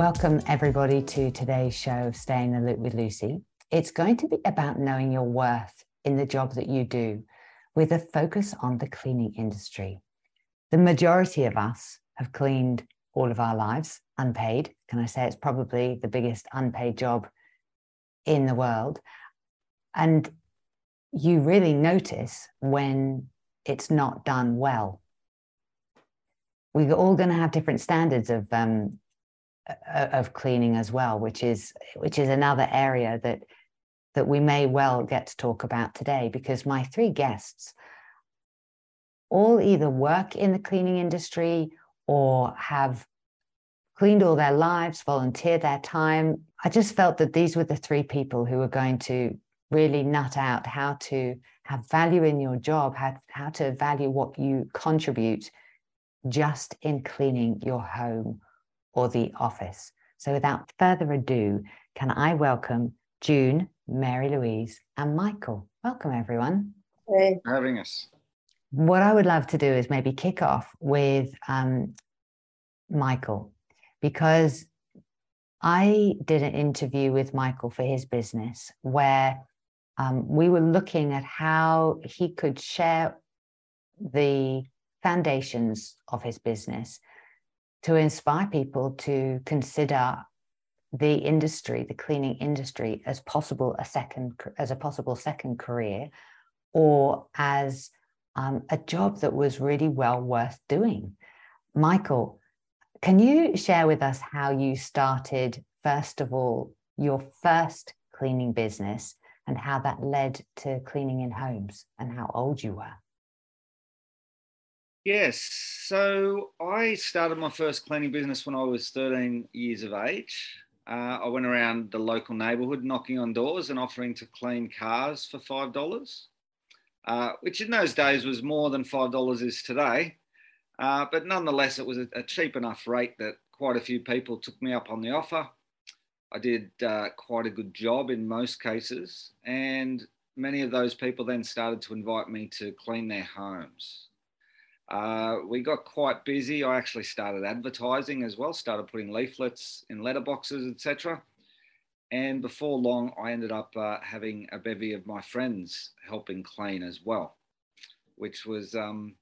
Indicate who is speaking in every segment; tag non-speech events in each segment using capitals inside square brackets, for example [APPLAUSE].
Speaker 1: Welcome, everybody, to today's show of Stay in the Loop with Lucy. It's going to be about knowing your worth in the job that you do with a focus on the cleaning industry. The majority of us have cleaned all of our lives unpaid. Can I say it's probably the biggest unpaid job in the world? And you really notice when it's not done well. We're all going to have different standards of um, of cleaning as well, which is which is another area that that we may well get to talk about today because my three guests all either work in the cleaning industry or have cleaned all their lives, volunteered their time. I just felt that these were the three people who were going to really nut out how to have value in your job, how, how to value what you contribute just in cleaning your home or the office. So without further ado, can I welcome June, Mary Louise, and Michael? Welcome, everyone.
Speaker 2: Hey. For having us.
Speaker 1: What I would love to do is maybe kick off with um, Michael, because I did an interview with Michael for his business where um, we were looking at how he could share the foundations of his business to inspire people to consider the industry, the cleaning industry, as possible a second as a possible second career, or as um, a job that was really well worth doing. Michael, can you share with us how you started, first of all, your first cleaning business and how that led to cleaning in homes and how old you were?
Speaker 2: Yes. So I started my first cleaning business when I was 13 years of age. Uh, I went around the local neighbourhood knocking on doors and offering to clean cars for $5, uh, which in those days was more than $5 is today. Uh, but nonetheless, it was a, a, cheap enough rate that quite a few people took me up on the offer. I did uh, quite a good job in most cases, and many of those people then started to invite me to clean their homes. Uh, we got quite busy. I actually started advertising as well, started putting leaflets in letterboxes, etc. And before long, I ended up uh, having a bevy of my friends helping clean as well, which was um,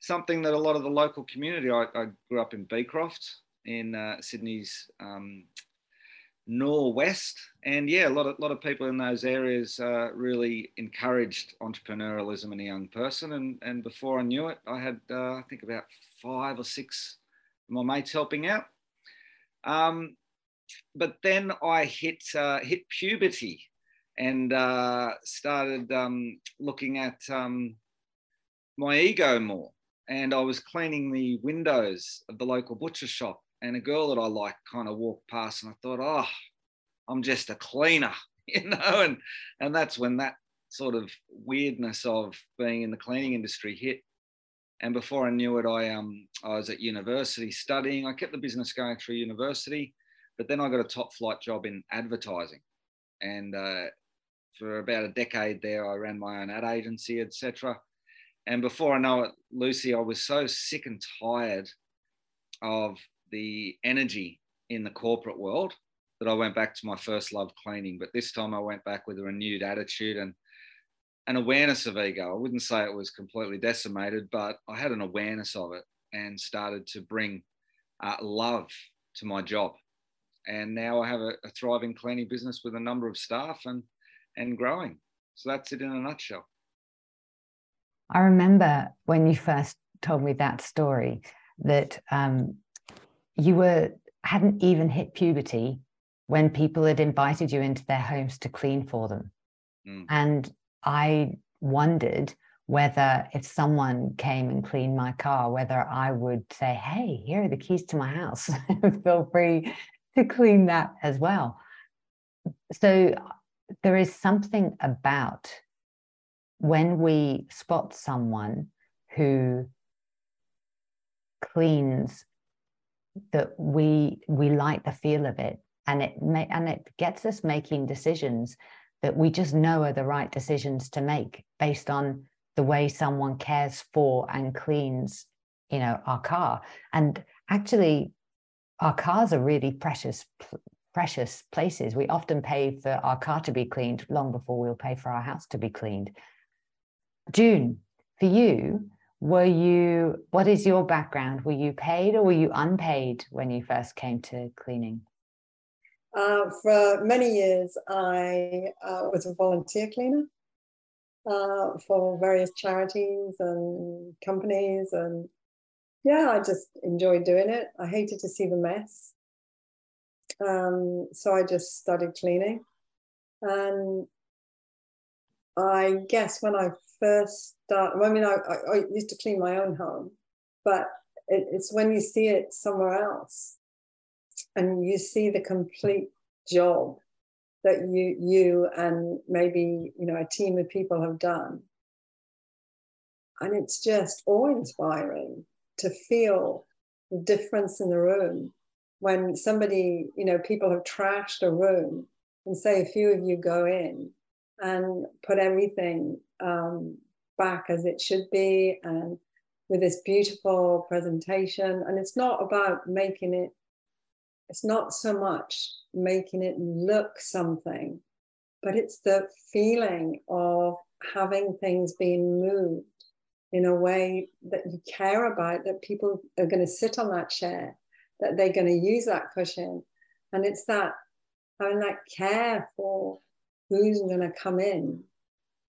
Speaker 2: something that a lot of the local community. I, I grew up in Beecroft in uh, Sydney's um, northwest, and yeah, a lot of lot of people in those areas uh, really encouraged entrepreneurialism in a young person. And and before I knew it, I had uh, I think about five or six of my mates helping out. Um, but then I hit uh, hit puberty and uh, started um, looking at um, my ego more. And I was cleaning the windows of the local butcher shop and a girl that I like kind of walked past, and I thought, oh, I'm just a cleaner, [LAUGHS] you know, and and that's when that sort of weirdness of being in the cleaning industry hit. And before I knew it, I um I was at university studying. I kept the business going through university, but then I got a top flight job in advertising, and uh, for about a decade there, I ran my own ad agency, etc. And before I know it, Lucy, I was so sick and tired of the energy in the corporate world that I went back to my first love cleaning. But this time I went back with a renewed attitude and an awareness of ego. I wouldn't say it was completely decimated, but I had an awareness of it and started to bring uh, love to my job. And now I have a, a thriving cleaning business with a number of staff and and growing. So that's it in a nutshell.
Speaker 1: I remember when you first told me that story that um, you were hadn't even hit puberty when people had invited you into their homes to clean for them. Mm. And I wondered whether if someone came and cleaned my car, whether I would say, Hey, here are the keys to my house. [LAUGHS] Feel free to clean that as well. So there is something about when we spot someone who cleans that we we like the feel of it and it may, and it gets us making decisions that we just know are the right decisions to make based on the way someone cares for and cleans you know our car and actually our cars are really precious precious places. We often pay for our car to be cleaned long before we'll pay for our house to be cleaned. June, for you, were you, what is your background? Were you paid or were you unpaid when you first came to cleaning?
Speaker 3: Uh, for many years, I uh, was a volunteer cleaner uh, for various charities and companies. And yeah, I just enjoyed doing it. I hated to see the mess. Um, so I just started cleaning. And I guess when I first start, I mean, I, I, I used to clean my own home, but it, it's when you see it somewhere else and you see the complete job that you you and maybe you know a team of people have done. And it's just awe-inspiring to feel the difference in the room when somebody, you know, people have trashed a room and say a few of you go in and put everything um, back as it should be and with this beautiful presentation. And it's not about making it, it's not so much making it look something, but it's the feeling of having things being moved in a way that you care about, that people are going to sit on that chair that they're going to use that cushion. And it's that having that care for who's going to come in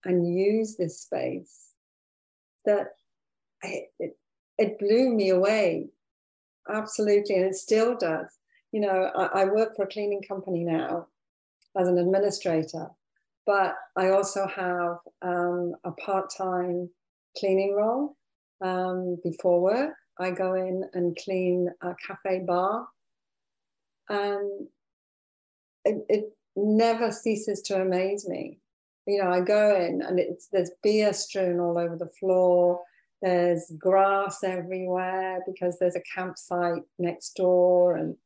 Speaker 3: and use this space that it, it, it blew me away. Absolutely. And it still does. You know, I, I work for a cleaning company now as an administrator, but I also have um, a part time cleaning role um, before work. I go in and clean a cafe bar. And it, it never ceases to amaze me. You know, I go in and it's there's beer strewn all over the floor. There's grass everywhere because there's a campsite next door. And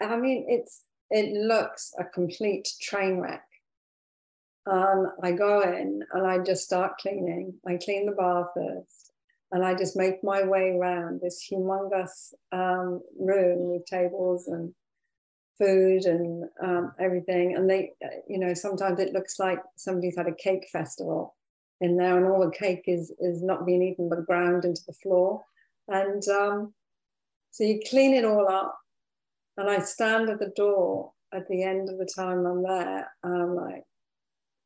Speaker 3: I mean, it's it looks a complete train wreck. Um, I go in and I just start cleaning. I clean the bar first and I just make my way around this humongous um, room with tables and food and um, everything. And they, you know, sometimes it looks like somebody's had a cake festival in there, and all the cake is is not being eaten but ground into the floor. And um, so you clean it all up, and I stand at the door at the end of the time I'm there, and I'm like,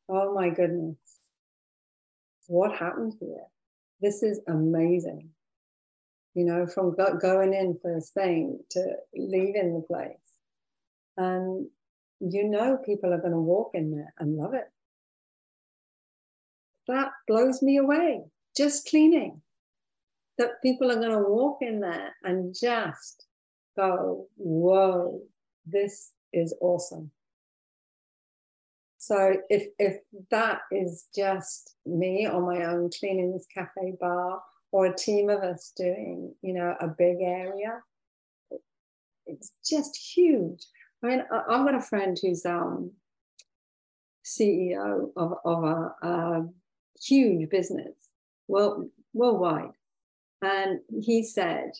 Speaker 3: oh my goodness, what happened here? this is amazing. You know, from go- going in first thing to leaving the place. And you know, people are going to walk in there and love it. That blows me away. Just cleaning. That people are going to walk in there and just go, whoa, this is awesome. So if if that is just me on my own cleaning this cafe bar or a team of us doing, you know, a big area, it's just huge. I mean, I've got a friend who's um, CEO of, of a, a huge business world, worldwide. And he said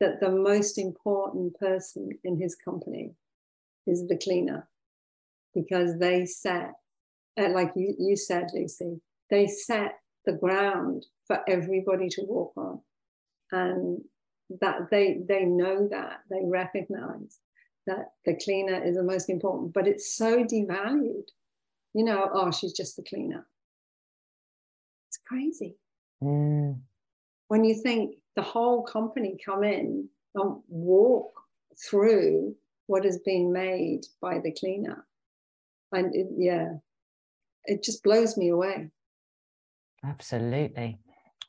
Speaker 3: that the most important person in his company is the cleaner because they set, uh, like you, you said, Lucy, they set the ground for everybody to walk on. And that they they know that, they recognize that the cleaner is the most important, but it's so devalued. You know, oh, she's just the cleaner. It's crazy. Mm. When you think the whole company come in and walk through what has been made by the cleaner and it, yeah it just blows me away
Speaker 1: absolutely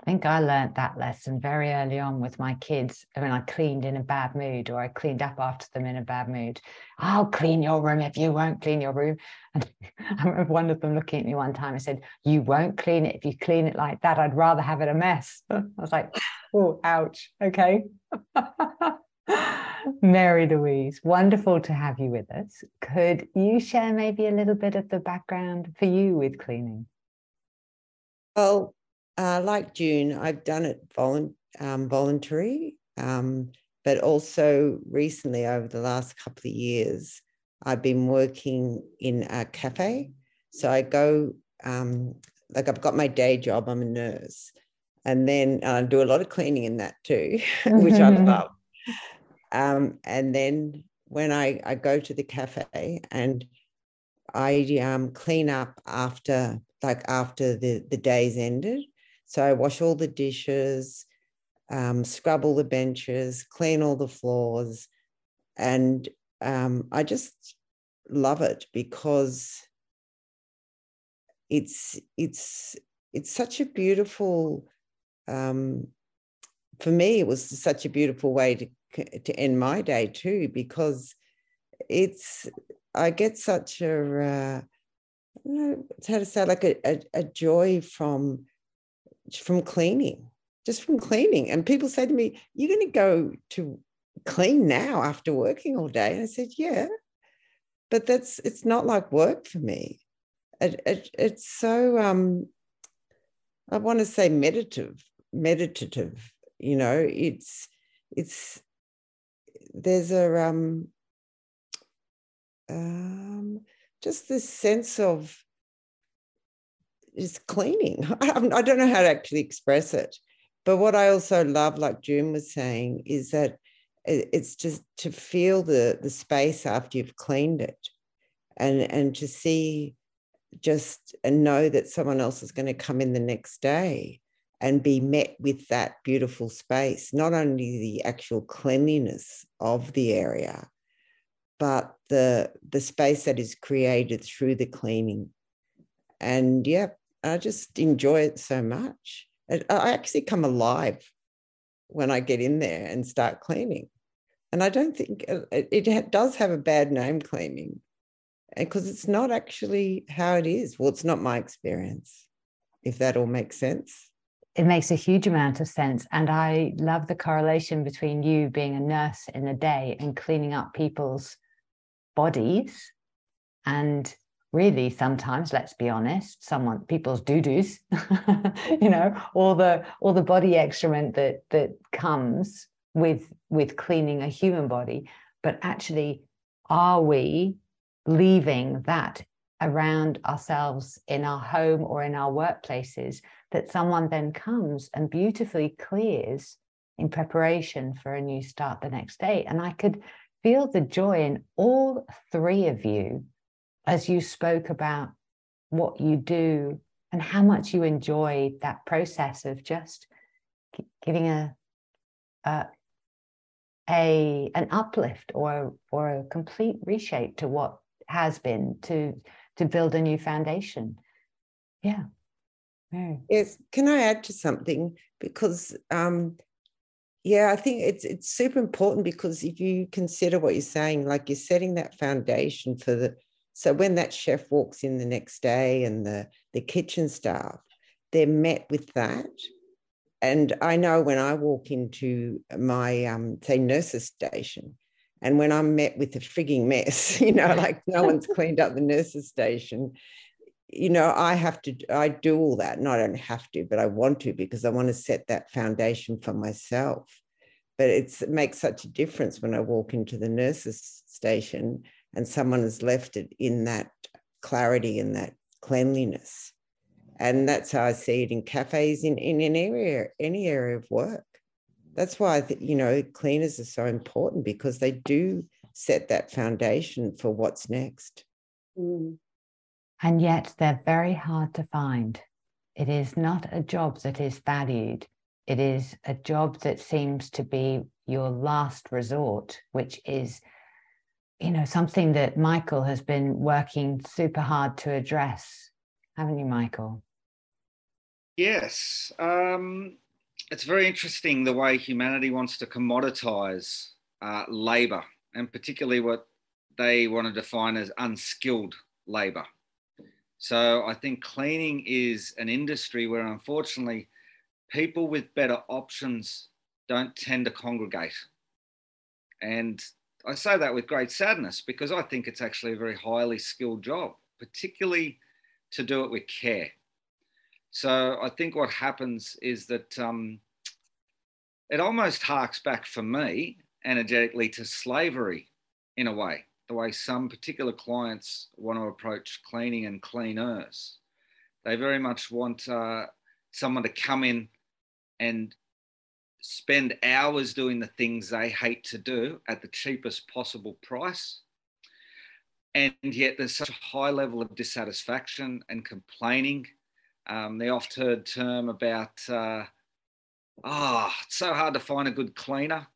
Speaker 1: think I learned that lesson very early on with my kids. When I cleaned in a bad mood or I cleaned up after them in a bad mood. I'll clean your room if you won't clean your room. And [LAUGHS] I remember one of them looking at me one time and said, You won't clean it. If you clean it like that, I'd rather have it a mess. [LAUGHS] I was like, Oh, ouch. Okay. [LAUGHS] Mary Louise, wonderful to have you with us. Could you share maybe a little bit of the background for you with cleaning?
Speaker 4: Well, uh, like June, I've done it volu- um, voluntary, um, but also recently over the last couple of years, I've been working in a cafe. So I go, um, like I've got my day job, I'm a nurse, and then I do a lot of cleaning in that too, [LAUGHS] which I love. Um, and then when I, I go to the cafe and I um, clean up after, like after the, the day's ended. So I wash all the dishes, um, scrub all the benches, clean all the floors. And um, I just love it because it's it's it's such a beautiful um, for me it was such a beautiful way to to end my day too because it's I get such a uh, I don't know how to say like a, a, a joy from from cleaning just from cleaning. And people say to me you're going to go to clean now after working all day? And I said yeah but that's it's not like work for me. It, it, it's so um i want to say meditative meditative you know it's it's there's a um um just this sense of just cleaning. [LAUGHS] I, I don't know how to actually express it but what i also love like june was saying is that it's just to feel the the space after you've cleaned it and and to see just and know that someone else is going to come in the next day and be met with that beautiful space not only the actual cleanliness of the area but the the space that is created through the cleaning. And yeah i just enjoy it so much i actually come alive when i get in there and start cleaning and i don't think it, it does have a bad name cleaning because it's not actually how it is. Well, it's not my experience, if that all makes sense.
Speaker 1: It makes a huge amount of sense. And I love the correlation between you being a nurse in the day and cleaning up people's bodies. And really, sometimes, let's be honest, someone people's doo-doos, [LAUGHS] you know, all the all the body excrement that that comes with with cleaning a human body. But actually, are we leaving that around ourselves in our home or in our workplaces that someone then comes and beautifully clears in preparation for a new start the next day. And I could feel the joy in all three of you as you spoke about what you do and how much you enjoy that process of just giving a, a a an uplift or or a complete reshape to what has been to to build a new foundation. Yeah.
Speaker 4: Yes. Can i add to something? Because um yeah i think it's it's super important because if you consider what you're saying like you're setting that foundation for the so when that chef walks in the next day and the the kitchen staff they're met with that and i know when i walk into my um, say nurses station and when I'm met with a frigging mess, [LAUGHS] you know, like no one's [LAUGHS] cleaned up the nurses' station, you know, I have to, I do all that. And I don't have to, but I want to because I want to set that foundation for myself. But it makes such a difference when I walk into the nurses' station and someone has left it in that clarity and that cleanliness. And that's how I see it in cafes, in, in an area, any area of work that's why you know cleaners are so important because they do set that foundation for what's next
Speaker 3: mm.
Speaker 1: and yet they're very hard to find it is not a job that is valued it is a job that seems to be your last resort which is you know something that michael has been working super hard to address haven't you michael
Speaker 2: yes um it's very interesting the way humanity wants to commoditize uh, labor, and particularly what they want to define as unskilled labor. So I think cleaning is an industry where unfortunately people with better options don't tend to congregate. And I say that with great sadness because I think it's actually a very highly skilled job, particularly to do it with care. So I think what happens is that um, it almost harks back for me energetically to slavery in a way, the way some particular clients want to approach cleaning and cleaners. They very much want uh, someone to come in and spend hours doing the things they hate to do at the cheapest possible price. And yet there's such a high level of dissatisfaction and complaining. Um, the oft heard term about, uh, oh, it's so hard to find a good cleaner,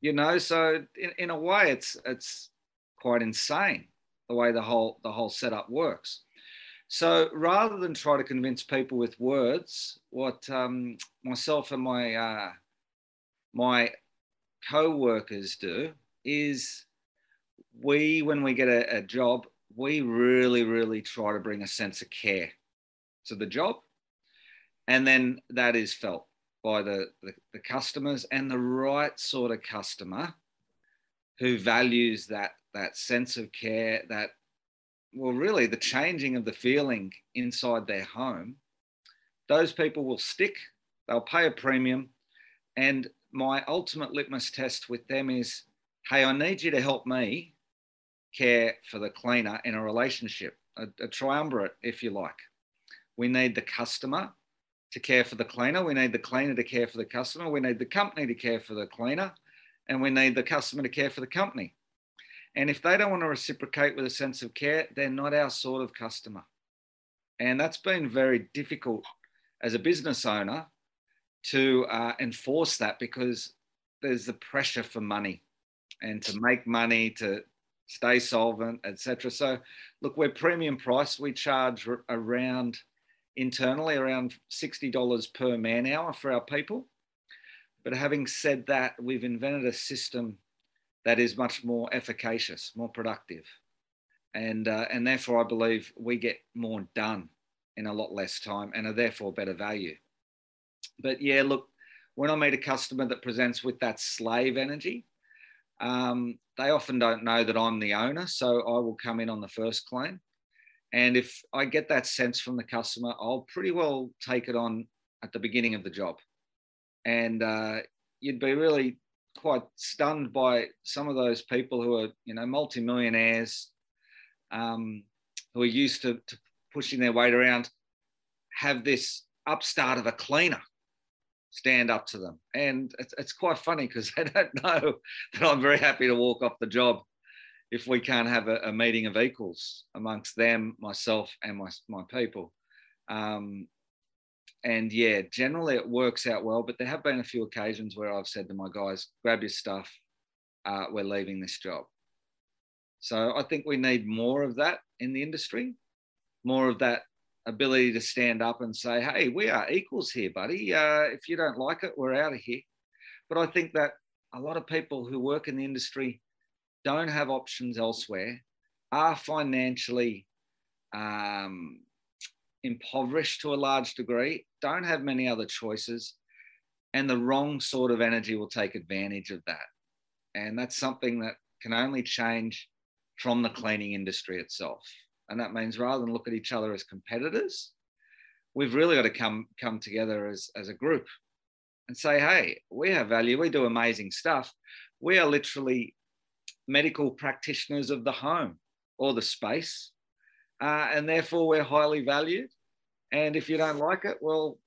Speaker 2: you know. So in, in a way, it's it's quite insane the way the whole the whole setup works. So rather than try to convince people with words, what um, myself and my uh, my co-workers do is we, when we get a, a job, we really, really try to bring a sense of care to the job, and then that is felt by the, the, the customers and the right sort of customer who values that that sense of care that well, really the changing of the feeling inside their home, those people will stick, they'll pay a premium. And my ultimate litmus test with them is hey, I need you to help me care for the cleaner in a relationship, a, a triumvirate, if you like. We need the customer to care for the cleaner. We need the cleaner to care for the customer. We need the company to care for the cleaner. And we need the customer to care for the company. And if they don't want to reciprocate with a sense of care, they're not our sort of customer. And that's been very difficult as a business owner to uh, enforce that because there's the pressure for money and to make money, to stay solvent, etc. So, look, we're premium price. We charge around internally around $60 per man hour for our people. But having said that, we've invented a system that is much more efficacious, more productive. And, uh, and therefore, I believe we get more done in a lot less time and are therefore better value. But yeah, look, when I meet a customer that presents with that slave energy, um, they often don't know that I'm the owner. So I will come in on the first claim. And if I get that sense from the customer, I'll pretty well take it on at the beginning of the job. And uh, you'd be really quite stunned by some of those people who are, you know, multimillionaires, um, who are used to, to pushing their weight around, have this upstart of a cleaner stand up to them. And it's, it's quite funny because [LAUGHS] they don't know that I'm very happy to walk off the job if we can't have a, a meeting of equals amongst them, myself, and my, my people. Um, and yeah, generally it works out well. But there have been a few occasions where I've said to my guys, grab your stuff, uh, we're leaving this job. So I think we need more of that in the industry, more of that ability to stand up and say, hey, we are equals here, buddy. Uh, if you don't like it, we're out of here. But I think that a lot of people who work in the industry don't have options elsewhere, are financially um, impoverished to a large degree, don't have many other choices, and the wrong sort of energy will take advantage of that. And that's something that can only change from the cleaning industry itself. And that means rather than look at each other as competitors, we've really got to come come together as, as a group and say, hey, we have value, we do amazing stuff. We are literally medical practitioners of the home or the space. Uh, and therefore, we're highly valued. And if you don't like it, well,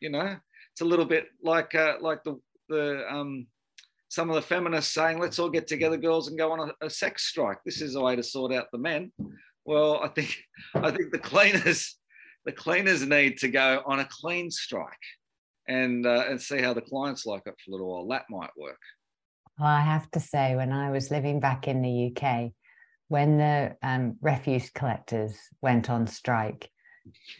Speaker 2: you know, it's a little bit like uh, like the the um, some of the feminists saying, "Let's all get together, girls, and go on a, a, sex strike." This is a way to sort out the men. Well, I think [LAUGHS] I think the cleaners the cleaners need to go on a clean strike and uh, and see how the clients like it for a little while. That might work.
Speaker 1: Well, I have to say, when I was living back in the UK, when the um, refuse collectors went on strike,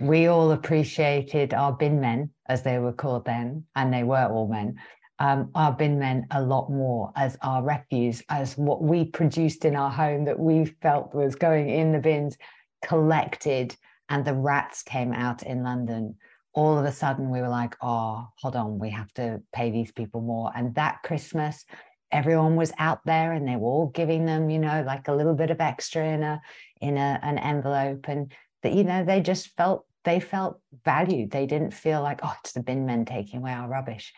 Speaker 1: we all appreciated our bin men, as they were called then, and they were all men, um, our bin men a lot more as our refuse, as what we produced in our home that we felt was going in the bins, collected, and the rats came out in London. All of a sudden, we were like, oh, hold on, we have to pay these people more. And that Christmas, everyone was out there and they were all giving them, you know, like a little bit of extra in a in a, an envelope, and that you know they just felt they felt valued. They didn't feel like oh, it's the bin men taking away our rubbish.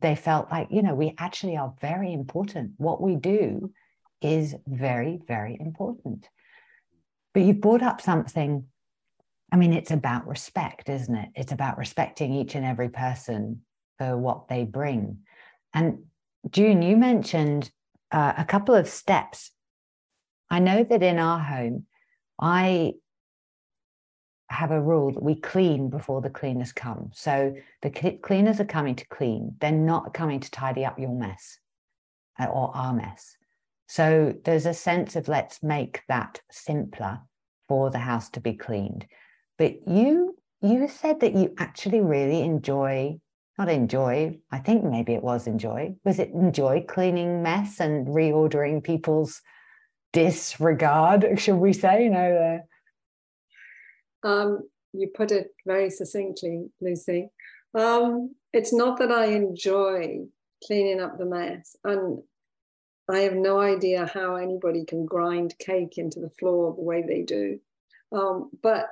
Speaker 1: They felt like, you know, we actually are very important. What we do is very, very important. But you brought up something. I mean, it's about respect, isn't it? It's about respecting each and every person for what they bring. And June, you mentioned uh, a couple of steps. I know that in our home, I have a rule that we clean before the cleaners come. So the cleaners are coming to clean, they're not coming to tidy up your mess uh, or our mess. So there's a sense of let's make that simpler for the house to be cleaned. But you you said that you actually really enjoy not enjoy i think maybe it was enjoy was it enjoy cleaning mess and reordering people's disregard [LAUGHS] should we say you know
Speaker 3: um, you put it very succinctly lucy. Um, it's not that i enjoy cleaning up the mess and i have no idea how anybody can grind cake into the floor the way they do. Um, but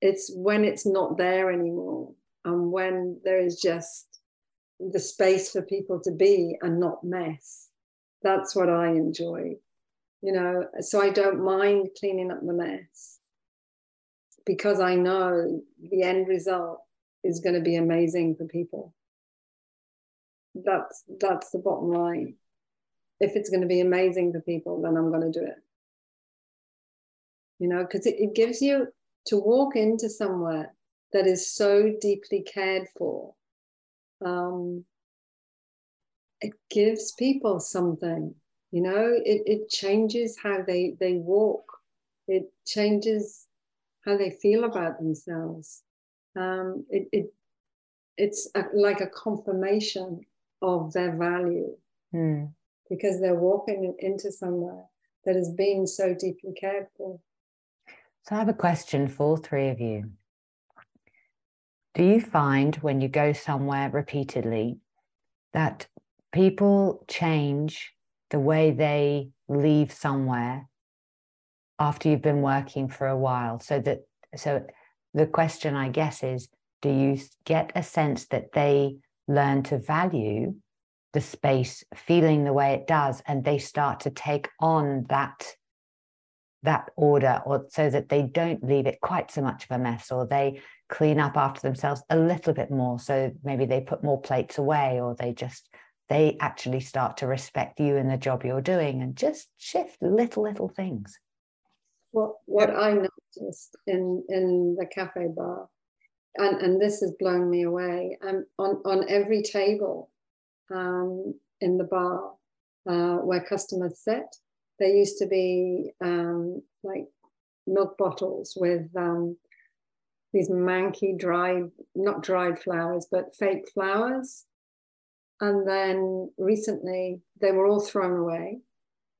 Speaker 3: it's when it's not there anymore and when there is just the space for people to be and not mess that's what i enjoy you know. So i don't mind cleaning up the mess because i know the end result is going to be amazing for people that's that's the bottom line if it's going to be amazing for people then i'm going to do it you know because it, it gives you to walk into somewhere that is so deeply cared for, um, it gives people something. You know, it, it changes how they, they walk. It changes how they feel about themselves. Um, it, it it's a, like a confirmation of their value
Speaker 1: mm.
Speaker 3: because they're walking into somewhere that has been so deeply cared for.
Speaker 1: So I have a question for all three of you. Do you find when you go somewhere repeatedly that people change the way they leave somewhere after you've been working for a while? So that so the question I guess is do you get a sense that they learn to value the space feeling the way it does and they start to take on that that order or so that they don't leave it quite so much of a mess or they clean up after themselves a little bit more so maybe they put more plates away or they just they actually start to respect you and the job you're doing and just shift little little things
Speaker 3: what what i noticed in in the cafe bar and and this has blown me away um, on on every table um, in the bar uh, where customers sit there used to be um, like milk bottles with um, these manky dried, not dried flowers, but fake flowers. And then recently they were all thrown away.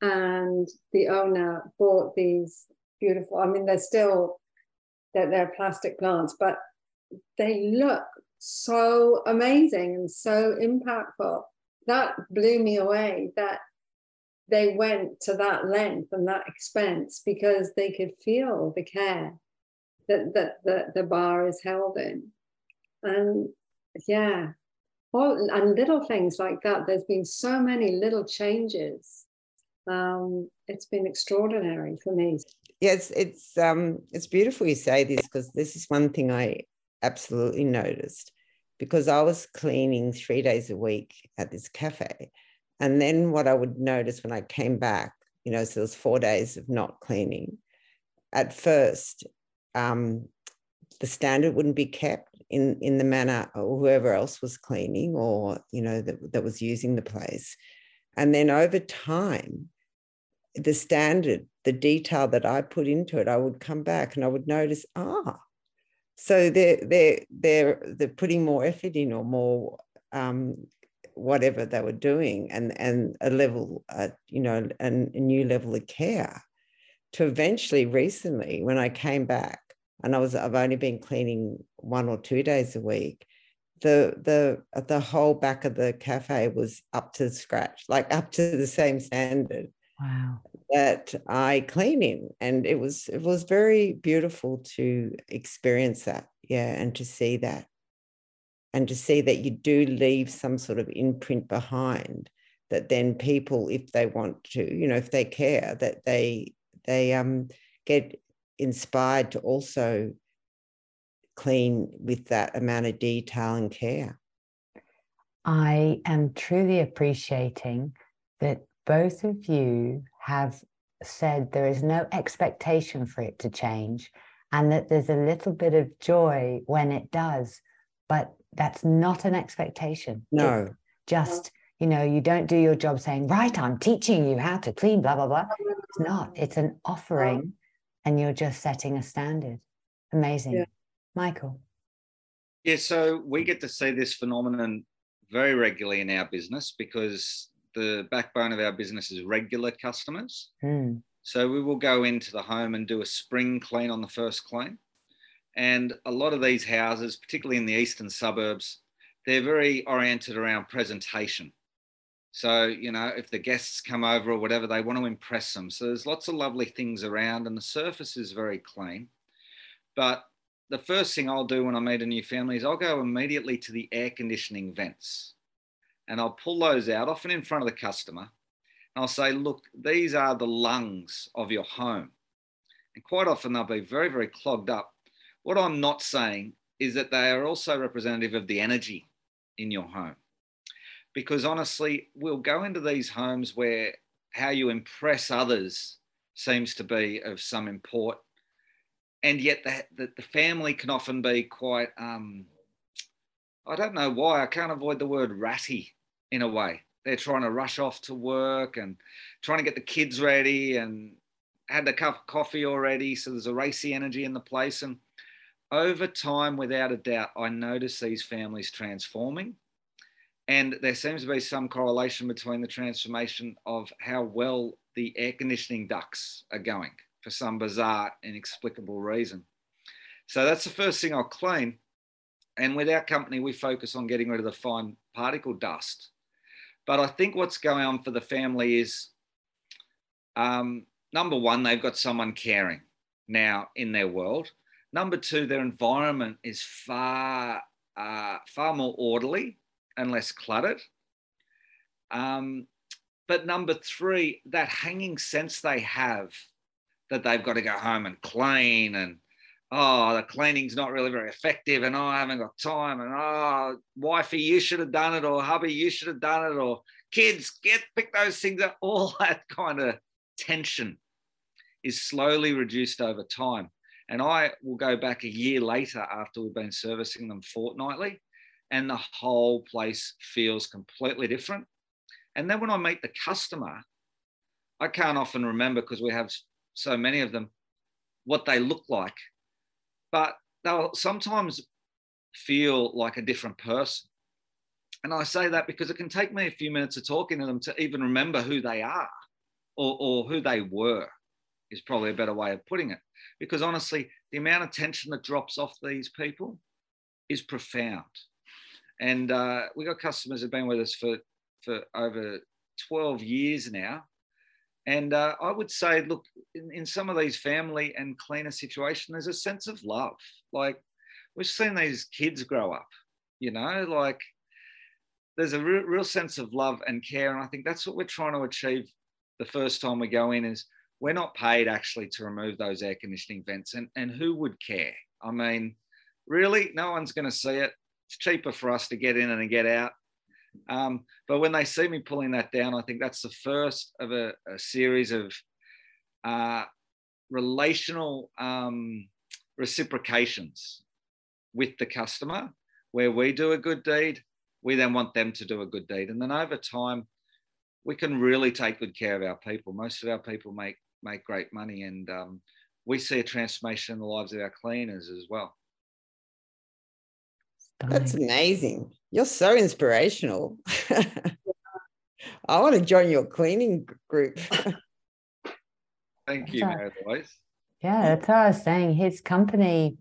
Speaker 3: And the owner bought these beautiful, I mean, they're still, they're, they're plastic plants, but they look so amazing and so impactful. That blew me away that they went to that length and that expense because they could feel the care that, that the, the bar is held in. And yeah, all, and little things like that. There's been so many little changes. Um, it's been extraordinary for me.
Speaker 4: Yes, it's um, it's beautiful you say this because this is one thing I absolutely noticed because I was cleaning three days a week at this cafe, and then what I would notice when I came back, you know, so it was four days of not cleaning. At first, um, the standard wouldn't be kept in in the manner or whoever else was cleaning or you know that, that was using the place and then over time the standard the detail that i put into it i would come back and i would notice ah so they're they're they're they're putting more effort in or more um, whatever they were doing and and a level uh, you know and a new level of care to eventually recently when I came back and I was I've only been cleaning one or two days a week, the the the whole back of the cafe was up to scratch, like up to the same standard.
Speaker 1: Wow.
Speaker 4: That I clean in. And it was it was very beautiful to experience that. Yeah. And to see that. and to see that you do leave some sort of imprint behind that then people if they want to you know if they care that they they um get inspired to also clean with that amount of detail and care
Speaker 1: i am truly appreciating that both of you have said there is no expectation for it to change and that there's a little bit of joy when it does but that's not an expectation.
Speaker 4: No.
Speaker 1: It's just you know you don't do your job saying right i'm teaching you how to clean blah blah blah. It's not. It's an offering and you're just setting a standard. Amazing. Yeah. michael.
Speaker 2: Yeah so we get to see this phenomenon very regularly in our business because the backbone of our business is regular customers
Speaker 1: mm.
Speaker 2: so we will go into the home and do a spring clean on the first clean and a lot of these houses, particularly in the eastern suburbs, they're very oriented around presentation. So, you know, if the guests come over or whatever, they want to impress them. So there's lots of lovely things around and the surface is very clean. But the first thing I'll do when I meet a new family is I'll go immediately to the air conditioning vents and I'll pull those out, often in front of the customer. And I'll say, look, these are the lungs of your home. And quite often they'll be very, very clogged up. What I'm not saying is that they are also representative of the energy in your home. Because honestly, we'll go into these homes where how you impress others seems to be of some import. And yet, the, the, the family can often be quite, um, I don't know why, I can't avoid the word ratty in a way. They're trying to rush off to work and trying to get the kids ready and had the cup of coffee already. So there's a racy energy in the place. And over time, without a doubt, I notice these families transforming. And there seems to be some correlation between the transformation of how well the air conditioning ducts are going for some bizarre, inexplicable reason. So that's the first thing I'll clean. And with our company, we focus on getting rid of the fine particle dust. But I think what's going on for the family is um, number one, they've got someone caring now in their world. Number two, their environment is far, uh, far more orderly and less cluttered. Um, but number three, that hanging sense they have that they've got to go home and clean and oh, the cleaning's not really very effective and oh, I haven't got time and oh, wifey, you should have done it or hubby, you should have done it or kids, get pick those things up. [LAUGHS] All that kind of tension is slowly reduced over time. And I will go back a year later after we've been servicing them fortnightly, and the whole place feels completely different. And then when I meet the customer, I can't often remember because we have so many of them what they look like, but they'll sometimes feel like a different person. And I say that because it can take me a few minutes of talking to them to even remember who they are or, or who they were, is probably a better way of putting it because honestly, the amount of tension that drops off these people is profound. And uh, we got customers who've been with us for for over 12 years now. And uh, I would say, look, in, in some of these family and cleaner situations, there's a sense of love. Like we've seen these kids grow up, you know, like there's a real, real sense of love and care. And I think that's what we're trying to achieve the first time we go in is we're not paid actually to remove those air conditioning vents. And, and who would care? I mean, really, no one's going to see it. It's cheaper for us to get in and get out. Um, but when they see me pulling that down, I think that's the first of a, a series of uh, relational um, reciprocations with the customer, where we do a good deed, we then want them to do a good deed. And then over time, we can really take good care of our people. Most of our people make make great money. And um, we see a transformation in the lives of our cleaners as well.
Speaker 4: That's amazing. You're so inspirational. [LAUGHS] I want to join your cleaning group. [LAUGHS]
Speaker 2: Thank you, Mary Louise.
Speaker 1: Yeah, that's what I was saying. His company,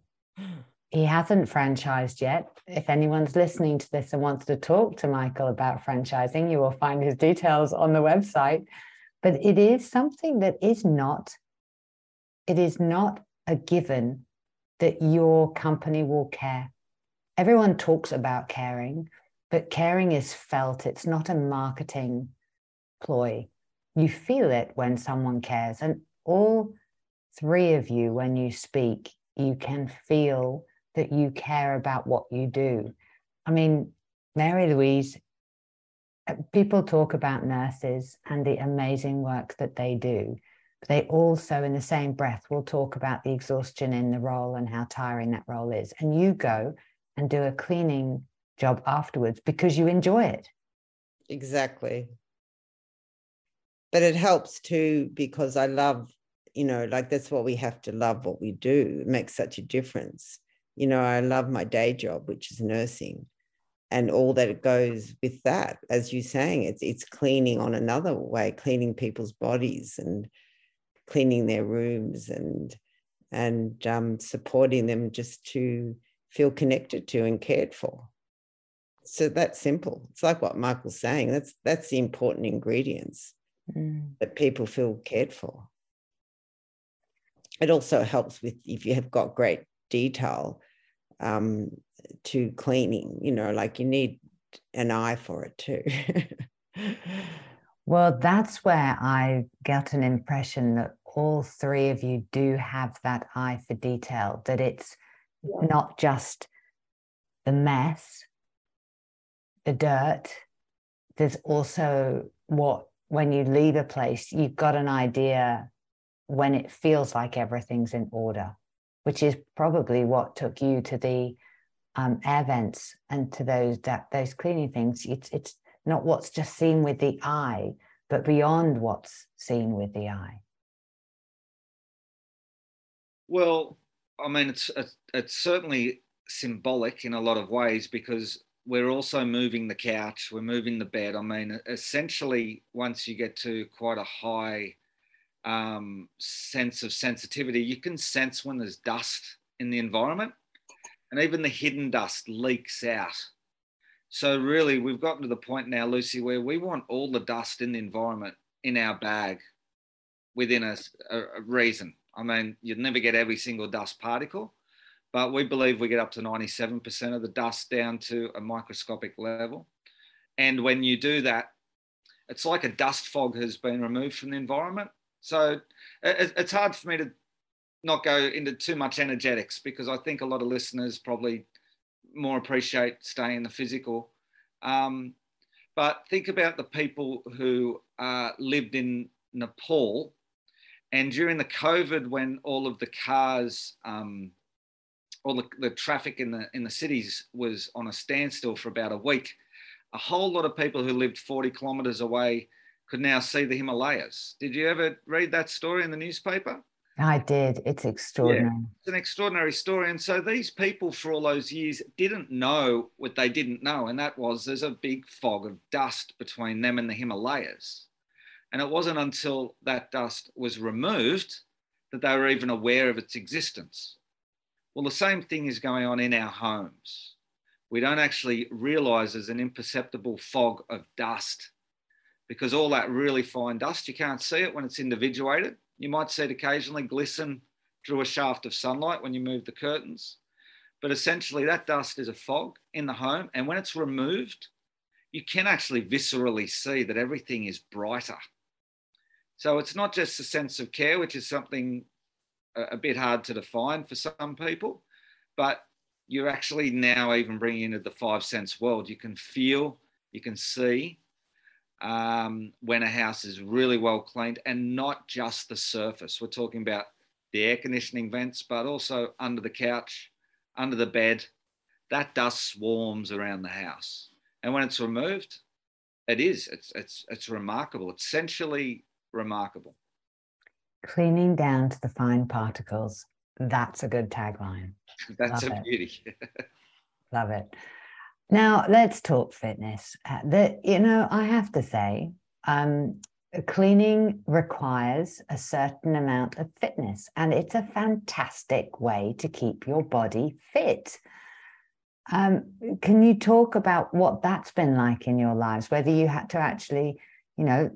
Speaker 1: he hasn't franchised yet. If anyone's listening to this and wants to talk to Michael about franchising, you will find his details on the website but it is something that is not it is not a given that your company will care everyone talks about caring, but caring is felt. It's not a marketing ploy. You feel it when someone cares. And all three of you, when you speak, you can feel that you care about what you do. I mean, Mary Louise, uh, people talk about nurses and the amazing work that they do. But they also, in the same breath, will talk about the exhaustion in the role and how tiring that role is. And you go and do a cleaning job afterwards because you enjoy it.
Speaker 4: Exactly. But it helps too because I love, you know, like that's what we have to love what we do. It makes such a difference. You know, I love my day job, which is nursing and all that goes with that as you're saying it's it's cleaning on another way cleaning people's bodies and cleaning their rooms and and um, supporting them just to feel connected to and cared for. So that's simple. It's like what michael's saying that's that's the important ingredients mm. that people feel cared for. It also helps with if you have got great detail um, to cleaning you know like you need an eye for it too. [LAUGHS]
Speaker 1: Well that's where i get an impression that all three of you do have that eye for detail that it's yeah. not just the mess the dirt there's also what when you leave a place you've got an idea when it feels like everything's in order which is probably what took you to the um, air vents and to those that those cleaning things. It's it's not what's just seen with the eye, but beyond what's seen with the eye.
Speaker 2: Well, I mean, it's it's certainly symbolic in a lot of ways because we're also moving the couch, we're moving the bed. I mean, essentially, once you get to quite a high um, sense of sensitivity. You can sense when there's dust in the environment, and even the hidden dust leaks out. So, really, we've gotten to the point now, Lucy, where we want all the dust in the environment in our bag within a, a reason. I mean, you'd never get every single dust particle, but we believe we get up to 97% of the dust down to a microscopic level. And when you do that, it's like a dust fog has been removed from the environment so it's hard for me to not go into too much energetics because I think a lot of listeners probably more appreciate staying in the physical. Um, but think about the people who uh, lived in Nepal, and during the COVID, when all of the cars, um, all the, the traffic in the in the cities was on a standstill for about a week, a whole lot of people who lived 40 kilometers away could now see the Himalayas. Did you ever read that story in the newspaper?
Speaker 1: I did. It's extraordinary.
Speaker 2: Yeah, it's an extraordinary story. And so these people, for all those years, didn't know what they didn't know. And that was there's a big fog of dust between them and the Himalayas. And it wasn't until that dust was removed that they were even aware of its existence. Well, the same thing is going on in our homes. We don't actually realize there's an imperceptible fog of dust because all that really fine dust, you can't see it when it's individuated. You might see it occasionally glisten through a shaft of sunlight when you move the curtains. But essentially, that dust is a fog in the home. And when it's removed, you can actually viscerally see that everything is brighter. So it's not just a sense of care, which is something a, a bit hard to define for some people, but you're actually now even bringing into the five sense world. You can feel, you can see, um, when a house is really well cleaned and not just the surface. We're talking about the air conditioning vents, but also under the couch, under the bed. That dust swarms around the house. And when it's removed, it is. It's it's it's remarkable. It's essentially remarkable.
Speaker 1: Cleaning down to the fine particles. That's a good tagline.
Speaker 2: That's Love a it. beauty. [LAUGHS]
Speaker 1: Love it. Now let's talk fitness. Uh, the, you know, I have to say, um, cleaning requires a certain amount of fitness, and it's a fantastic way to keep your body fit. Um, can you talk about what that's been like in your lives? Whether you had to actually, you know,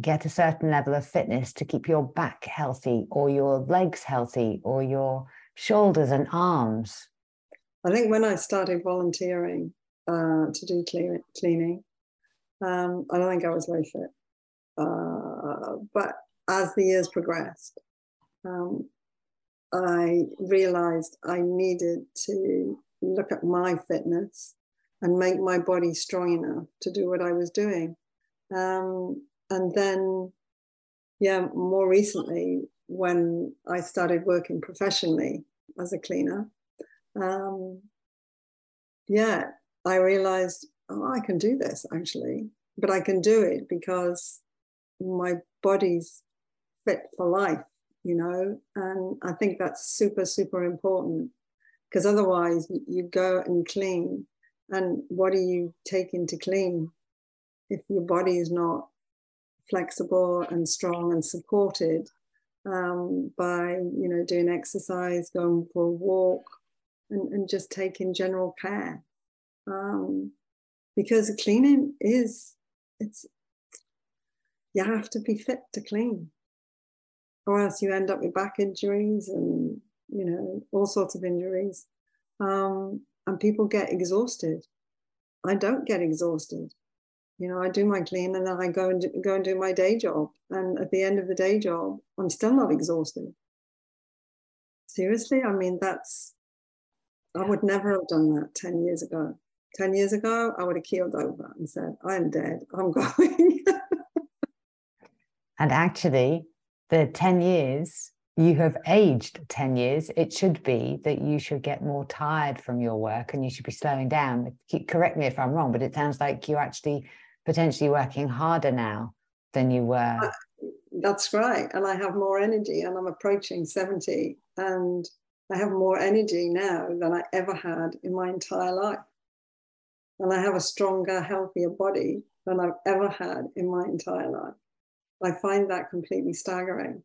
Speaker 1: get a certain level of fitness to keep your back healthy, or your legs healthy, or your shoulders and arms
Speaker 3: I think when I started volunteering uh, to do clean, cleaning, um, I don't think I was very fit. Uh, but as the years progressed, um, I realized I needed to look at my fitness and make my body strong enough to do what I was doing. Um, and then, yeah, more recently, when I started working professionally as a cleaner, um, yeah, I realized, oh, I can do this actually, but I can do it because my body's fit for life, you know, and I think that's super, super important because otherwise you go and clean. And what do you take into clean if your body is not flexible and strong and supported um, by you know doing exercise going for a walk and, and just taking general care. Um, because cleaning is it's you have to be fit to clean or else you end up with back injuries and you know all sorts of injuries. Um, and people get exhausted. I don't get exhausted you know i do my clean and then i go and do, go and do my day job. And at the end of the day job i'm still not exhausted. Seriously i mean that's i would never have done that 10 years ago. 10 years ago i would have keeled over and said i'm dead. I'm [LAUGHS] going.
Speaker 1: And actually the 10 years you have aged 10 years. It should be that you should get more tired from your work and you should be slowing down. Correct me if i'm wrong but it sounds like you're actually potentially working harder now than you were.
Speaker 3: That's right. And I have more energy, and I'm approaching 70, and I have more energy now than I ever had in my entire life. And I have a stronger, healthier body than I've ever had in my entire life. I find that completely staggering.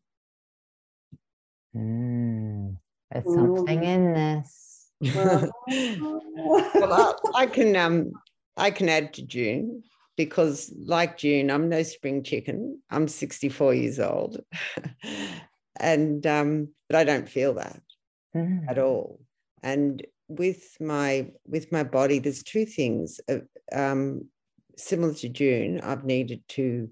Speaker 1: Mm, there's something mm. in this. [LAUGHS]
Speaker 4: well, I, I can um I can add to June because, like June, I'm no spring chicken. I'm 64 years old, [LAUGHS] and um, but I don't feel that mm. at all. And with my with my body, there's two things. Uh, um, similar to June, I've needed to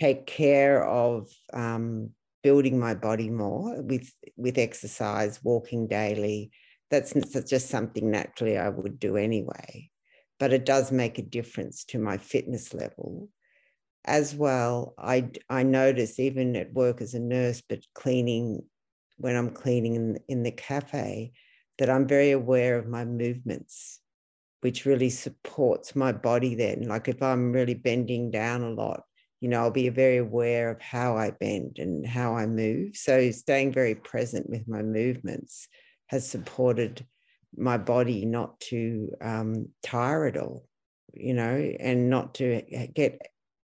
Speaker 4: take care of um, building my body more with with exercise, walking daily. That's just something naturally I would do anyway but it does make a difference to my fitness level. As well, I, I notice even at work as a nurse, but cleaning, when I'm cleaning in, in the cafe, that I'm very aware of my movements, which really supports my body then. Like if I'm really bending down a lot, you know, I'll be very aware of how I bend and how I move. So staying very present with my movements has supported my body not to um, tire at all, you know, and not to get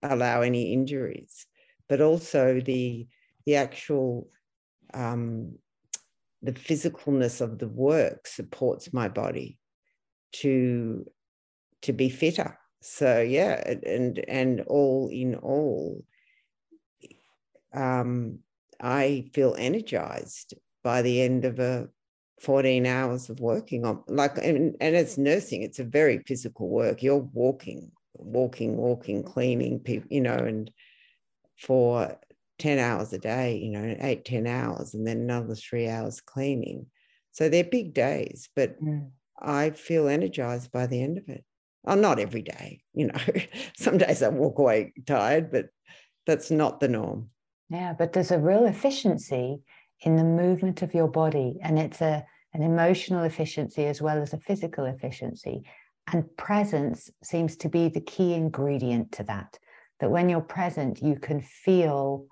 Speaker 4: allow any injuries, but also the the actual um, the physicalness of the work supports my body to to be fitter. So yeah, and and all in all, um, I feel energized by the end of a 14 hours of working on like and, and it's nursing it's a very physical work. You're walking walking walking cleaning people you know and for 10 hours a day you know eight 10 hours and then another three hours cleaning. So they're big days but mm. i feel energized by the end of it. Oh not every day you know. [LAUGHS] Some days i walk away tired but that's not the norm.
Speaker 1: Yeah but there's a real efficiency in the movement of your body. And it's a, an emotional efficiency as well as a physical efficiency. And presence seems to be the key ingredient to that. That when you're present, you can feel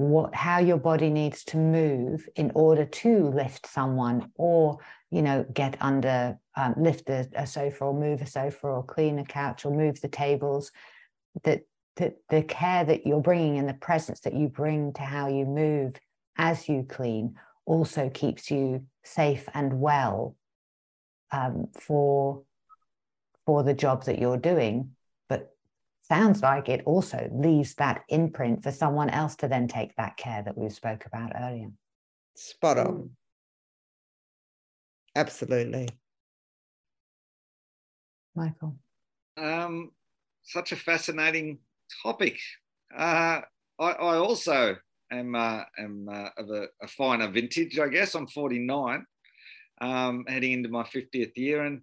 Speaker 1: what how your body needs to move in order to lift someone or you know get under um, lift a, a, sofa or move a sofa or clean a couch or move the tables that the, the care that you're bringing and the presence that you bring to how you move as you clean also keeps you safe and well um, for for the job that you're doing but sounds like it also leaves that imprint for someone else to then take that care that we spoke about earlier
Speaker 4: spot on Absolutely.
Speaker 1: Michael.
Speaker 2: Um, such a fascinating topic. Uh, I, I, also am, uh, am uh, of a, a, finer vintage, I guess. I'm 49, um, heading into my 50th year. And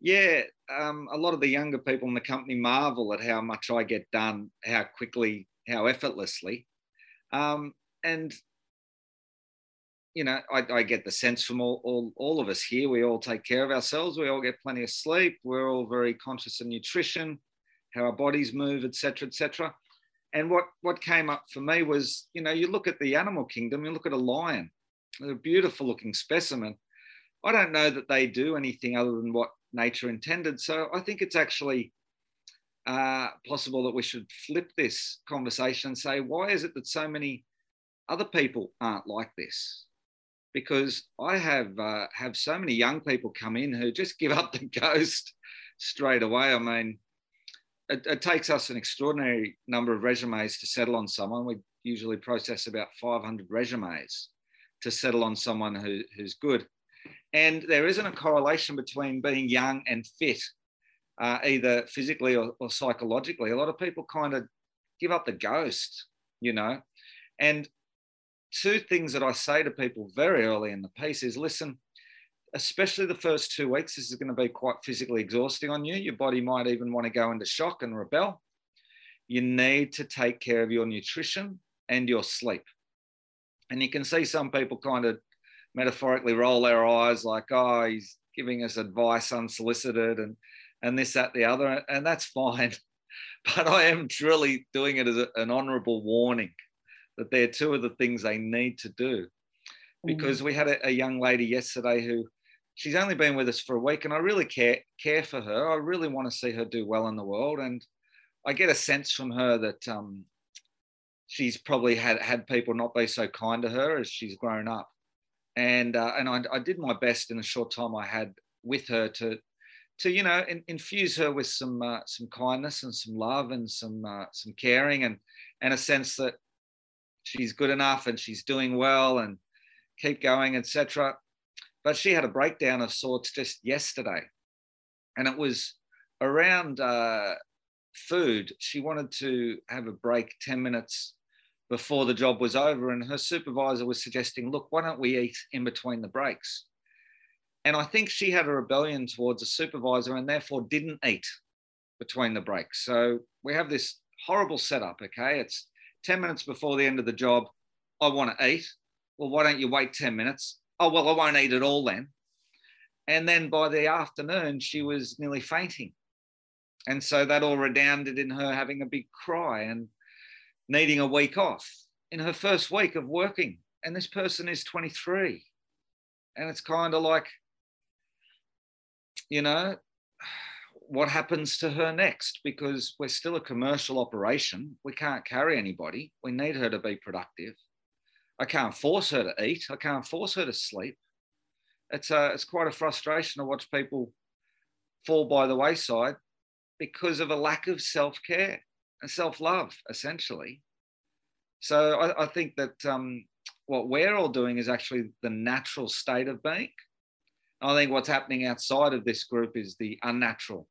Speaker 2: yeah, um, a lot of the younger people in the company marvel at how much I get done, how quickly, how effortlessly. Um, and you know, I, I, get the sense from all, all, all of us here, we all take care of ourselves. We all get plenty of sleep. We're all very conscious of nutrition, how our bodies move, etc., etc. And what, what came up for me was, you know, you look at the animal kingdom, you look at a lion, a beautiful looking specimen. I don't know that they do anything other than what nature intended. So I think it's actually uh, possible that we should flip this conversation and say, why is it that so many other people aren't like this? Because I have uh, have so many young people come in who just give up the [LAUGHS] ghost straight away. I mean, it, it takes us an extraordinary number of resumes to settle on someone. We usually process about 500 resumes to settle on someone who, who's good. And there isn't a correlation between being young and fit, uh, either physically or, or psychologically. A lot of people kind of give up the ghost, you know. And two things that I say to people very early in the piece is listen, especially the first two weeks, this is going to be quite physically exhausting on you. Your body might even want to go into shock and rebel. You need to take care of your nutrition and your sleep. And you can see some people kind of metaphorically roll their eyes like, oh, he's giving us advice unsolicited and and this, that, the other, and that's [LAUGHS] fine. But I am truly doing it as a, an honourable warning that they're two of the things they need to do. Because mm. we had a, a young lady yesterday who she's only been with us for a week, and I really care care for her. I really want to see her do well in the world, and I get a sense from her that um, she's probably had had people not be so kind to her as she's grown up and uh, and I, I, did my best in the short time I had with her to to you know in, infuse her with some uh, some kindness and some love and some uh, some caring and and a sense that she's good enough and she's doing well and keep going etc but she had a breakdown of sorts just yesterday and it was around uh, food she wanted to have a break 10 minutes before the job was over. And her supervisor was suggesting, look, why don't we eat in between the breaks? And I think she had a rebellion towards a supervisor and therefore didn't eat between the breaks. So we have this horrible setup, okay? It's 10 minutes before the end of the job. I want to eat. Well, why don't you wait 10 minutes? Oh, well, I won't eat at all then. And then by the afternoon, she was nearly fainting. And so that all redounded in her having a big cry. And needing a week off in her first week of working. And this person is 23. And it's kind of like, you know, what happens to her next? Because we're still a commercial operation. We can't carry anybody. We need her to be productive. I can't force her to eat. I can't force her to sleep. It's, a, it's quite a frustration to watch people fall by the wayside because of a lack of self care and self love, essentially. So I, I think that um, what we're all doing is actually the natural state of being. I think what's happening outside of this group is the unnatural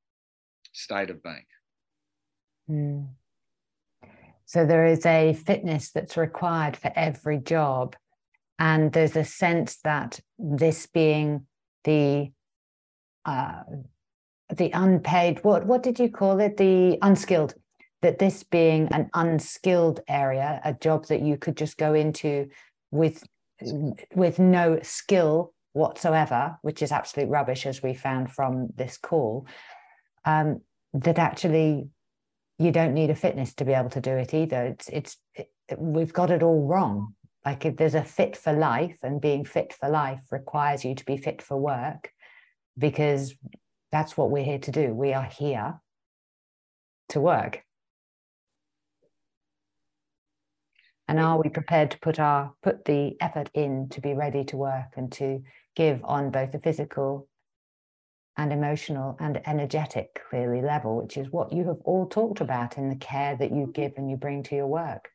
Speaker 2: state of being.
Speaker 1: Mm. So there is a fitness that's required for every job. And there's a sense that this being the uh, the unpaid what what did you call it the unskilled that this being an unskilled area, a job that you could just go into with with no skill whatsoever, which is absolute rubbish, as we found from this call, um, that actually you don't need a fitness to be able to do it either. It's it's it, we've got it all wrong. Like if there's a fit for life, and being fit for life requires you to be fit for work, because that's what we're here to do. We are here to work. and are we prepared to put our put the effort in to be ready to work and to give on both the physical and emotional and energetic clearly level which is what you have all talked about in the care that you give and you bring to your work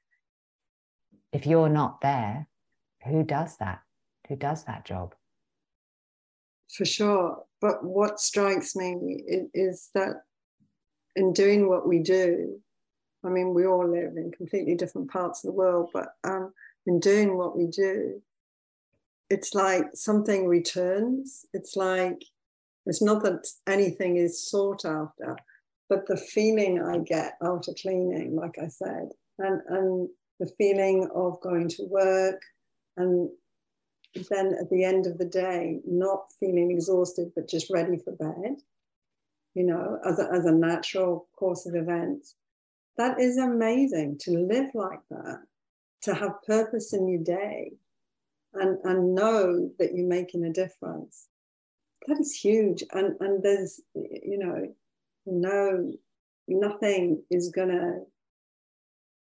Speaker 1: if you're not there who does that who does that job
Speaker 3: for sure. But what strikes me is, that in doing what we do, I mean, we all live in completely different parts of the world, but um, in doing what we do, it's like something returns. It's like it's not that anything is sought after, but the feeling I get after cleaning, like I said, and and the feeling of going to work and then at the end of the day, not feeling exhausted, but just ready for bed, you know, as a, as a natural course of events. That is amazing to live like that, to have purpose in your day and, and know that you're making a difference. That is huge. And, and there's, you know, no, nothing is gonna,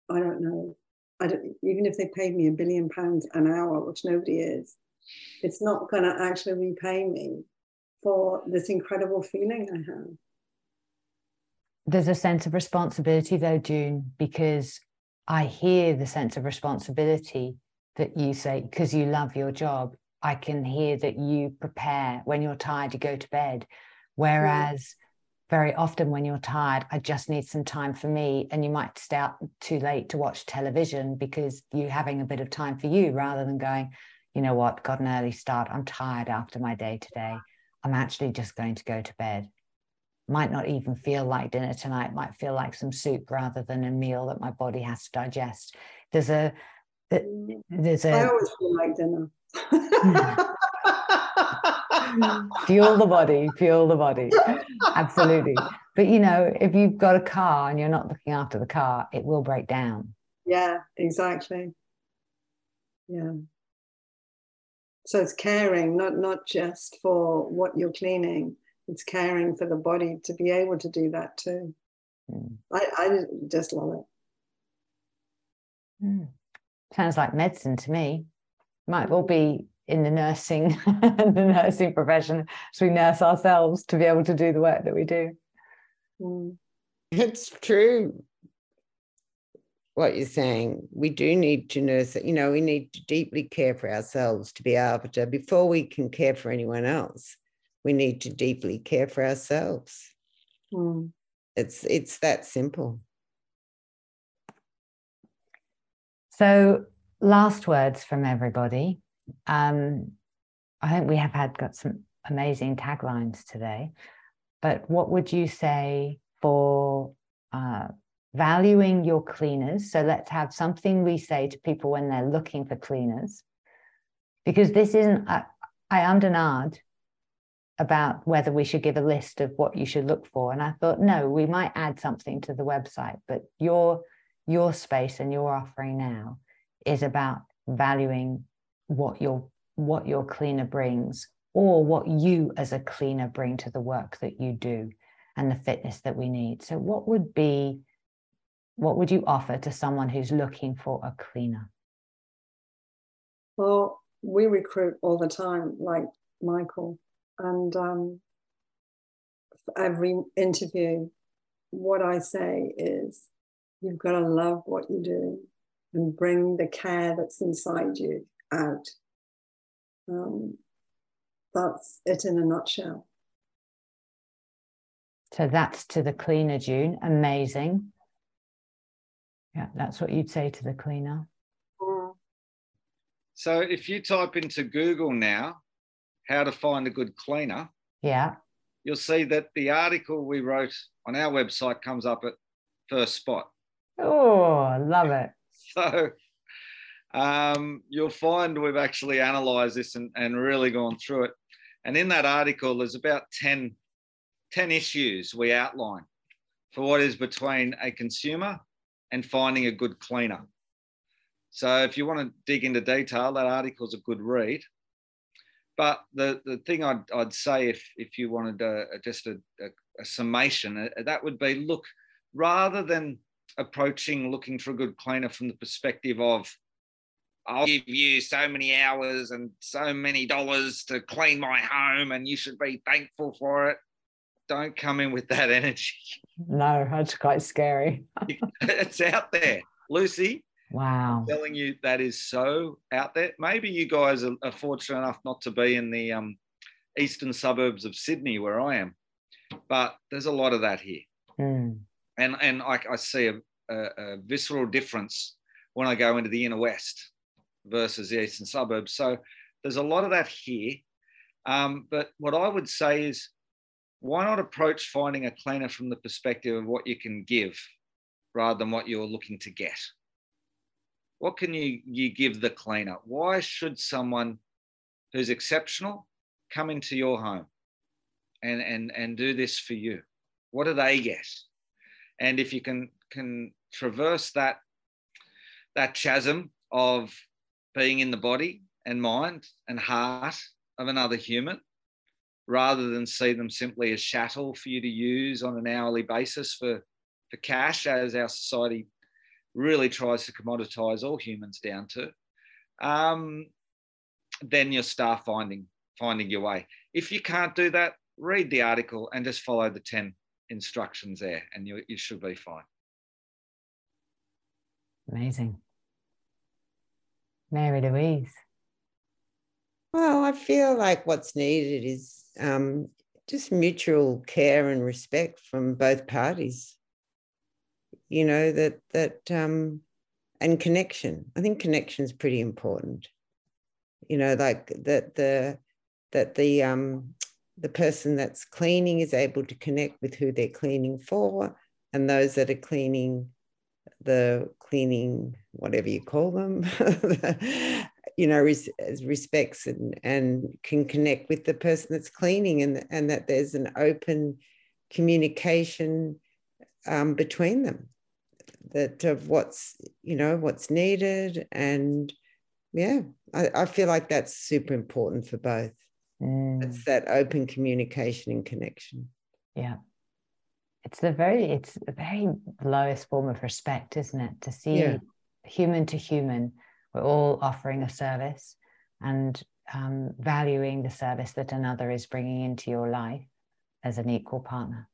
Speaker 3: I don't know, I don't, even if they paid me a billion pounds an hour, which nobody is, it's not going to actually repay me for this incredible feeling I have.
Speaker 1: There's a sense of responsibility, though, June, because I hear the sense of responsibility that you say, because you love your job. I can hear that you prepare when you're tired, you go to bed. Mm. Whereas very often when you're tired, I just need some time for me. And you might stay up too late to watch television because you're having a bit of time for you rather than going, you know what, got an early start. I'm tired after my day today. I'm actually just going to go to bed. Might not even feel like dinner tonight, might feel like some soup rather than a meal that my body has to digest. There's a, mm. there's a.
Speaker 3: I always feel like dinner.
Speaker 1: Fuel the body, fuel the body. Absolutely. But you know, if you've got a car and you're not looking after the car, it will break down.
Speaker 3: Yeah, exactly. Yeah. So it's caring, not not just for what you're cleaning. It's caring for the body to be able to do that too. Mm. I, I just love
Speaker 1: it. Mm. Sounds like medicine to me. Might well be in the nursing [LAUGHS] the nursing profession as we nurse ourselves to be able to do the work that we do
Speaker 4: mm. it's true what you're saying we do need to nurse it you know we need to deeply care for ourselves to be able to before we can care for anyone else we need to deeply care for ourselves mm. it's it's that simple
Speaker 1: so last words from everybody um, I think we have had got some amazing taglines today. But what would you say for uh, valuing your cleaners? So let's have something we say to people when they're looking for cleaners, because this isn't. I am denied about whether we should give a list of what you should look for, and I thought no, we might add something to the website. But your your space and your offering now is about valuing what your what your cleaner brings or what you as a cleaner bring to the work that you do and the fitness that we need. So what would be what would you offer to someone who's looking for a cleaner?
Speaker 3: Well we recruit all the time like michael and um, for every interview what i say is you've got to love what you do and bring the care that's inside you out. Um, that's it in a nutshell.
Speaker 1: So that's to the cleaner, June. Amazing. Yeah, that's what you'd say to the cleaner.
Speaker 2: Mm. So if you type into Google now, how to find a good cleaner,
Speaker 1: yeah,
Speaker 2: you'll see that the article we wrote on our website comes up at first spot.
Speaker 1: Oh, I love it. [LAUGHS]
Speaker 2: So um, you'll find we've actually analysed this and, and really gone through it. And in that article, there's about 10, 10 issues we outline for what is between a consumer and finding a good cleaner. So if you want to dig into detail, that article is a good read. But the, the thing I'd, I'd say if, if you wanted a, just a, a, a summation, uh, that would be look, rather than approaching looking for a good cleaner from the perspective of I'll give you so many hours and so many dollars to clean my home, and you should be thankful for it. Don't come in with that [LAUGHS] energy.
Speaker 1: No, that's quite scary. [LAUGHS]
Speaker 2: it's out there, Lucy.
Speaker 1: Wow.
Speaker 2: I'm telling you, that is so out there. Maybe you guys are, are, fortunate enough not to be in the um, eastern suburbs of Sydney where I am, but there's a lot of that here.
Speaker 1: Mm.
Speaker 2: And, and I, I see a, a, a visceral difference when I go into the inner west versus the eastern suburbs. So there's a lot of that here. Um, but what I would say is, why not approach finding a cleaner from the perspective of what you can give rather than what you're looking to get? What can you, you give the cleaner? Why should someone who's exceptional come into your home and, and, and do this for you? What do they get? And if you can, can traverse that, that chasm of being in the body and mind and heart of another human rather than see them simply as chattel for you to use on an hourly basis for, for cash, as our society really tries to commoditize all humans down to, um, then you'll start finding finding your way. If you can't do that, read the article and just follow the 10 instructions there, and you, you should be fine.
Speaker 1: Amazing. Mary Louise.
Speaker 4: Well, I feel like what's needed is um, just mutual care and respect from both parties. You know that that um, and connection. I think connection is pretty important. You know, like that the that the um, the person that's cleaning is able to connect with who they're cleaning for, and those that are cleaning the cleaning whatever you call them [LAUGHS] you know res- respects and, and can connect with the person that's cleaning and, and that there's an open communication um, between them that of what's you know what's needed and yeah I, I feel like that's super important for both
Speaker 1: Mm.
Speaker 4: it's that open communication and connection
Speaker 1: Yeah. It's the very it's the very lowest form of respect, isn't it? To see
Speaker 4: Yeah.
Speaker 1: human to human, we're all offering a service and um, valuing the service that another is bringing into your life as an equal partner.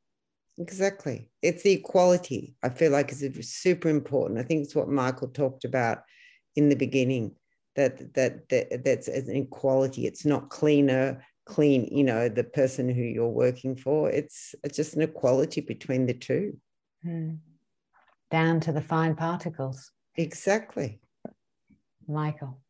Speaker 4: Exactly. It's the equality. I feel like is super important. I think it's what Michael talked about in the beginning that that, that that's an equality. It's not cleaner, clean, you know, the person who you're working for. It's it's just an equality between the two.
Speaker 1: Mm. Down to the fine particles.
Speaker 4: Exactly.
Speaker 1: Michael.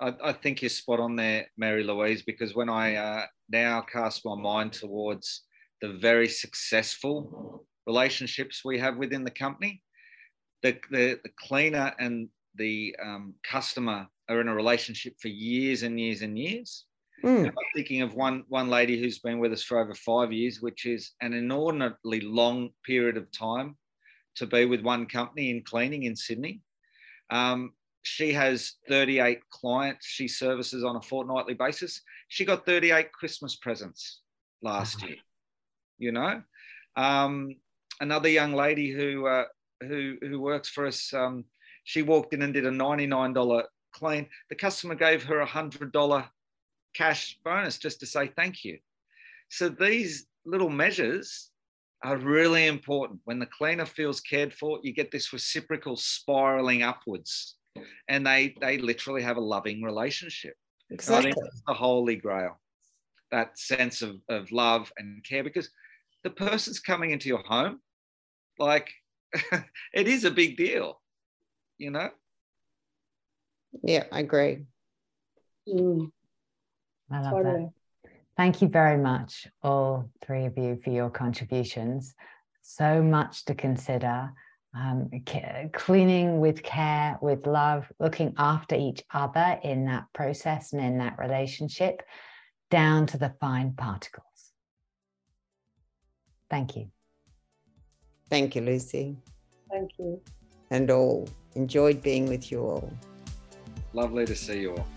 Speaker 2: I, I think you're spot on there, Mary Louise, because when I uh, now cast my mind towards the very successful relationships we have within the company, the, the, the cleaner and the um, customer are in a relationship for years and years and years.
Speaker 4: Mm.
Speaker 2: I'm thinking of one one lady who's been with us for over five years, which is an inordinately long period of time to be with one company in cleaning in Sydney. Um, she has 38 clients she services on a fortnightly basis. She got 38 Christmas presents last year. You know, um, another young lady who uh, who who works for us. Um, she walked in and did a $99 clean. The customer gave her a hundred dollar cash bonus just to say thank you. So these little measures are really important. When the cleaner feels cared for, you get this reciprocal spiraling upwards, and they they literally have a loving relationship. And I think that's the holy grail, that sense of, of love and care, because the person's coming into your home, like [LAUGHS] it is a big deal, you know.
Speaker 4: Yeah, I agree.
Speaker 3: Mm,
Speaker 1: I love
Speaker 3: totally.
Speaker 1: that. Thank you very much, all three of you, for your contributions. So much to consider. Um, ca- cleaning with care, with love, looking after each other in that process and in that relationship, down to the fine particles. Thank you.
Speaker 4: Thank you, Lucy.
Speaker 3: Thank you.
Speaker 4: And all. Enjoyed being with you all.
Speaker 2: Lovely to see you all.